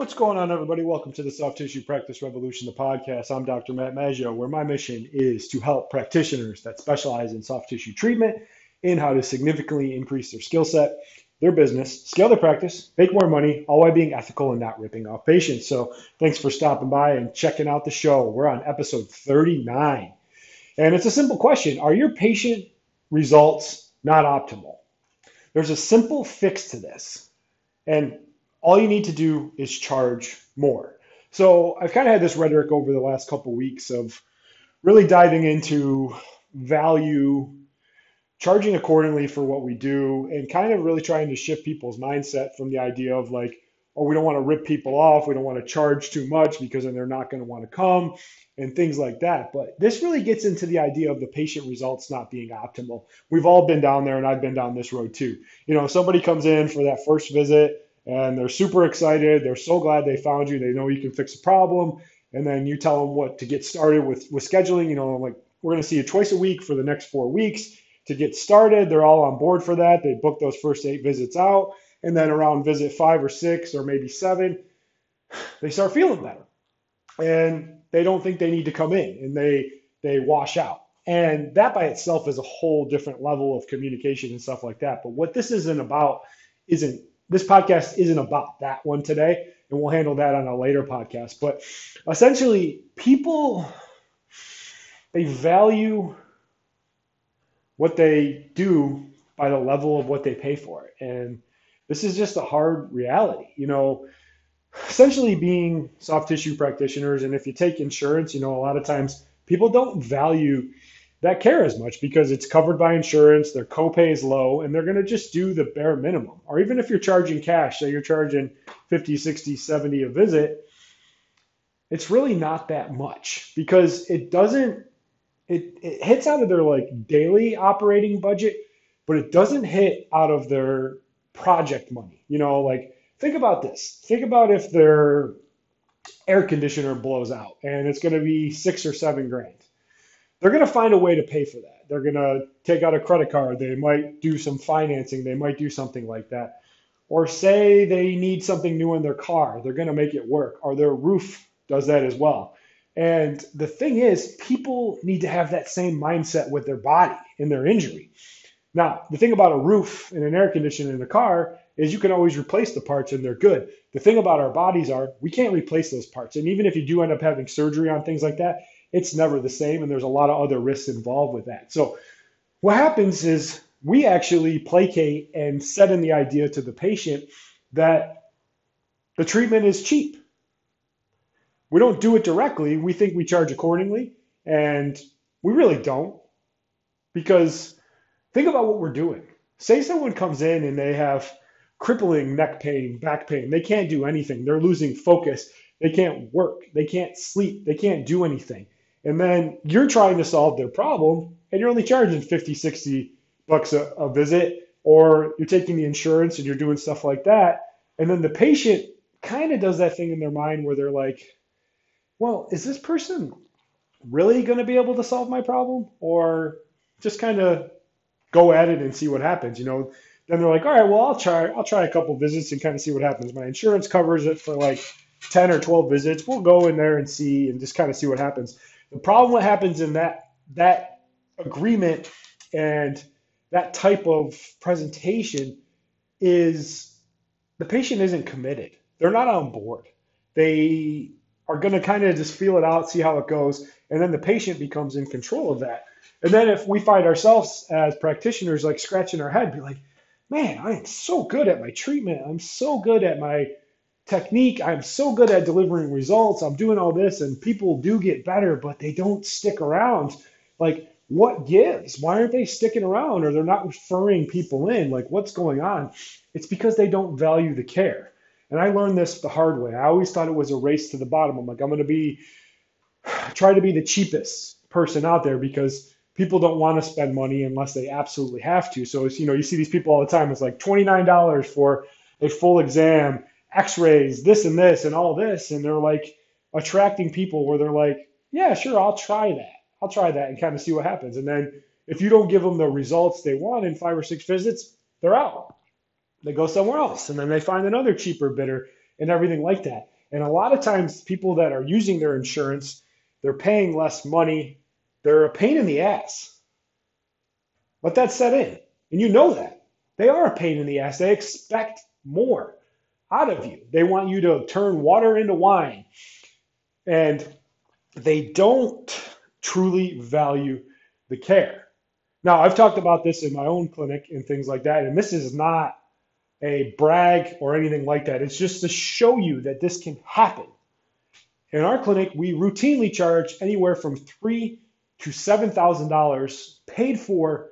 What's going on, everybody? Welcome to the Soft Tissue Practice Revolution, the podcast. I'm Dr. Matt Maggio, where my mission is to help practitioners that specialize in soft tissue treatment in how to significantly increase their skill set, their business, scale their practice, make more money, all while being ethical and not ripping off patients. So, thanks for stopping by and checking out the show. We're on episode 39. And it's a simple question Are your patient results not optimal? There's a simple fix to this. And all you need to do is charge more. So I've kind of had this rhetoric over the last couple of weeks of really diving into value, charging accordingly for what we do, and kind of really trying to shift people's mindset from the idea of like, oh, we don't want to rip people off, we don't want to charge too much because then they're not going to want to come, and things like that. But this really gets into the idea of the patient results not being optimal. We've all been down there, and I've been down this road too. You know, somebody comes in for that first visit and they're super excited. They're so glad they found you. They know you can fix a problem. And then you tell them what to get started with with scheduling. You know, like we're going to see you twice a week for the next four weeks to get started. They're all on board for that. They book those first eight visits out, and then around visit five or six or maybe seven, they start feeling better, and they don't think they need to come in, and they they wash out. And that by itself is a whole different level of communication and stuff like that. But what this isn't about isn't this podcast isn't about that one today, and we'll handle that on a later podcast. But essentially, people they value what they do by the level of what they pay for it, and this is just a hard reality. You know, essentially being soft tissue practitioners, and if you take insurance, you know, a lot of times people don't value that care as much because it's covered by insurance, their copay is low, and they're going to just do the bare minimum. Or even if you're charging cash, say you're charging 50, 60, 70 a visit, it's really not that much because it doesn't it, it hits out of their like daily operating budget, but it doesn't hit out of their project money. You know, like think about this. Think about if their air conditioner blows out and it's going to be six or seven grand they're going to find a way to pay for that. They're going to take out a credit card. They might do some financing. They might do something like that. Or say they need something new in their car. They're going to make it work. Or their roof does that as well. And the thing is, people need to have that same mindset with their body and their injury. Now, the thing about a roof and an air conditioner in a car is you can always replace the parts and they're good. The thing about our bodies are we can't replace those parts. And even if you do end up having surgery on things like that, it's never the same. And there's a lot of other risks involved with that. So what happens is we actually placate and set in the idea to the patient that the treatment is cheap. We don't do it directly. We think we charge accordingly, and we really don't. Because think about what we're doing. Say someone comes in and they have crippling neck pain, back pain. They can't do anything. They're losing focus. They can't work. They can't sleep. They can't do anything and then you're trying to solve their problem and you're only charging 50 60 bucks a, a, visit or you're taking the insurance and you're doing stuff like that. And then the patient kind of does that thing in their mind where they're like well is this person really going to be able to solve my problem or just kind of go at it and see what happens you know? Then they're like all right well i'll try i'll try a couple visits and kind of see what happens. My insurance covers it for like 10 or 12 visits. We'll go in there and see and just kind of see what happens the problem what happens in that that agreement and that type of presentation is the patient isn't committed. They're not on board. They are going to kind of just feel it out, see how it goes, and then the patient becomes in control of that. And then if we find ourselves as practitioners like scratching our head, be like, man, I am so good at my treatment. I'm so good at my technique. I'm so good at delivering results. I'm doing all this, and people do get better, but they don't stick around. Like, what gives? Why aren't they sticking around or they're not referring people in? Like, what's going on? It's because they don't value the care. And I learned this the hard way. I always thought it was a race to the bottom. I'm like, I'm going to be, try to be the cheapest person out there because people don't want to spend money unless they absolutely have to. So it's, you know, you see these people all the time. It's like $29 for a full exam x-rays, this and this and all this. And they're like attracting people where they're like, yeah, sure, I'll try that. I'll try that and kind of see what happens. And then if you don't give them the results they want in five or six visits, they're out. They go somewhere else. And then they find another cheaper bidder and everything like that. And a lot of times, people that are using their insurance, they're paying less money. They're a pain in the ass. Let that set in. And you know that. They are a pain in the ass. They expect more out of you. They want you to turn water into wine. And they don't truly value the care. Now, I've talked about this in my own clinic and things like that, and this is not a brag or anything like that. It's just to show you that this can happen. In our clinic, we routinely charge anywhere from three to seven thousand dollars paid for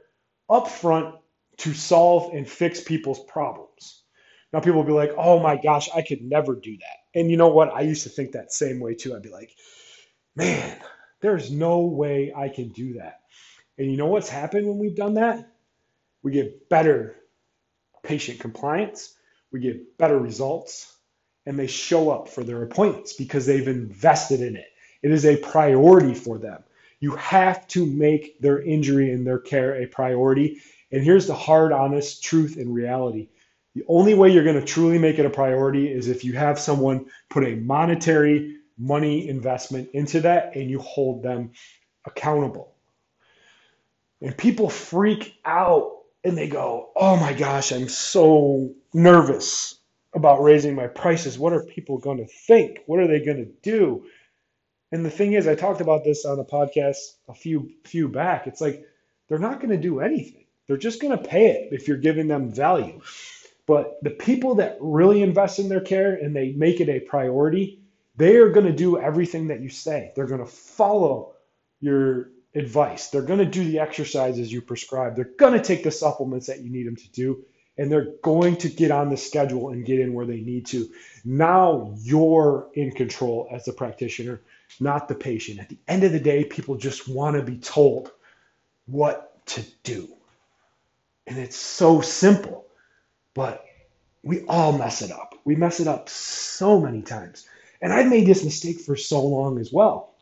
upfront to solve and fix people's problems. Now people will be like, "Oh my gosh, I could never do that." And you know what? I used to think that same way too. I'd be like, "Man, there's no way I can do that." And you know what's happened when we've done that? We get better patient compliance, we get better results, and they show up for their appointments because they've invested in it. It is a priority for them. You have to make their injury and their care a priority. And here's the hard, honest truth and reality. The only way you're going to truly make it a priority is if you have someone put a monetary money investment into that and you hold them accountable. And people freak out and they go, oh my gosh, I'm so nervous about raising my prices. What are people going to think? What are they going to do? And the thing is, I talked about this on a podcast a few few back. It's like they're not going to do anything. They're just going to pay it if you're giving them value. But the people that really invest in their care and they make it a priority, they are going to do everything that you say. They're going to follow your advice. They're going to do the exercises you prescribe. They're going to take the supplements that you need them to do. And they're going to get on the schedule and get in where they need to. Now you're in control as a practitioner, not the patient. At the end of the day, people just want to be told what to do. And it's so simple, but we all mess it up. We mess it up so many times. And I've made this mistake for so long as well.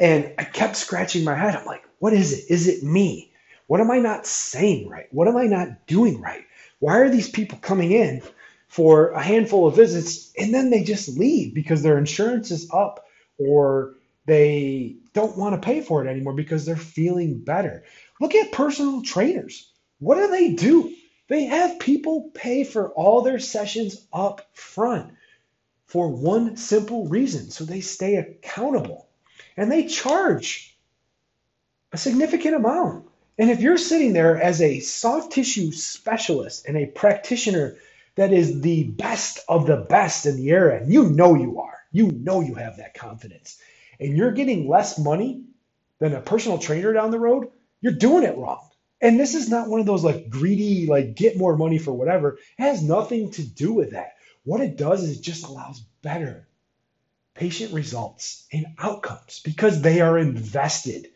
And I kept scratching my head. I'm like, what is it? Is it me? What am I not saying right? What am I not doing right? Why are these people coming in for a handful of visits and then they just leave because their insurance is up or they don't want to pay for it anymore because they're feeling better? Look at personal trainers. What do they do? They have people pay for all their sessions up front for one simple reason so they stay accountable and they charge a significant amount. And if you're sitting there as a soft tissue specialist and a practitioner that is the best of the best in the area, and you know you are, you know you have that confidence, and you're getting less money than a personal trainer down the road, you're doing it wrong. And this is not one of those like greedy, like get more money for whatever. It has nothing to do with that. What it does is it just allows better patient results and outcomes because they are invested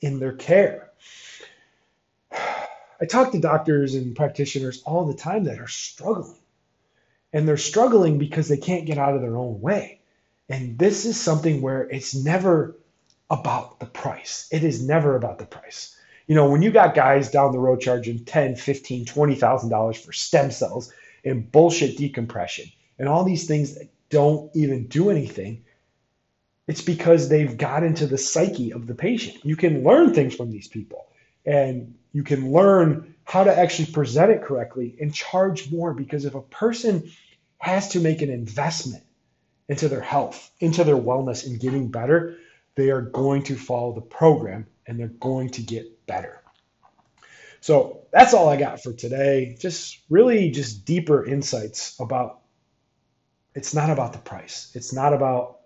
in their care. I talk to doctors and practitioners all the time that are struggling. And they're struggling because they can't get out of their own way. And this is something where it's never about the price. It is never about the price. You know, when you got guys down the road charging 10, 15, 20,000 dollars for stem cells and bullshit decompression and all these things that don't even do anything, it's because they've got into the psyche of the patient. You can learn things from these people and you can learn how to actually present it correctly and charge more because if a person has to make an investment into their health, into their wellness and getting better, they are going to follow the program and they're going to get better. So that's all I got for today. Just really just deeper insights about it's not about the price. It's not about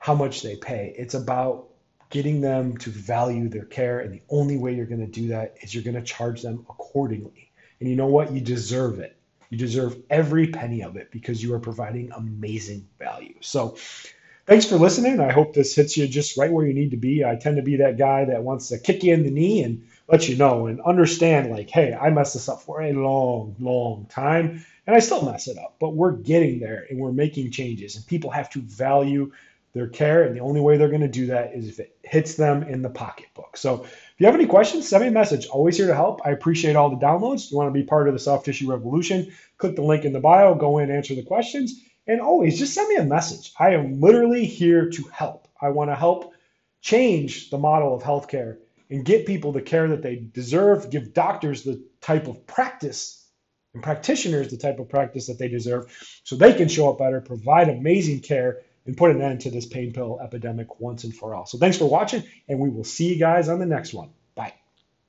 how much they pay. It's about getting them to value their care. And the only way you're going to do that is you're going to charge them accordingly. And you know what? You deserve it. You deserve every penny of it because you are providing amazing value. So, thanks for listening. I hope this hits you just right where you need to be. I tend to be that guy that wants to kick you in the knee and let you know and understand, like, hey, I messed this up for a long, long time and I still mess it up, but we're getting there and we're making changes. And people have to value their care. And the only way they're going to do that is if it hits them in the pocketbook. So if you have any questions, send me a message. Always here to help. I appreciate all the downloads. If you want to be part of the soft tissue revolution, click the link in the bio, go in, answer the questions. And always just send me a message. I am literally here to help. I want to help change the model of healthcare and get people the care that they deserve, give doctors the type of practice and practitioners the type of practice that they deserve so they can show up better, provide amazing care, and put an end to this pain pill epidemic once and for all. So thanks for watching, and we will see you guys on the next one.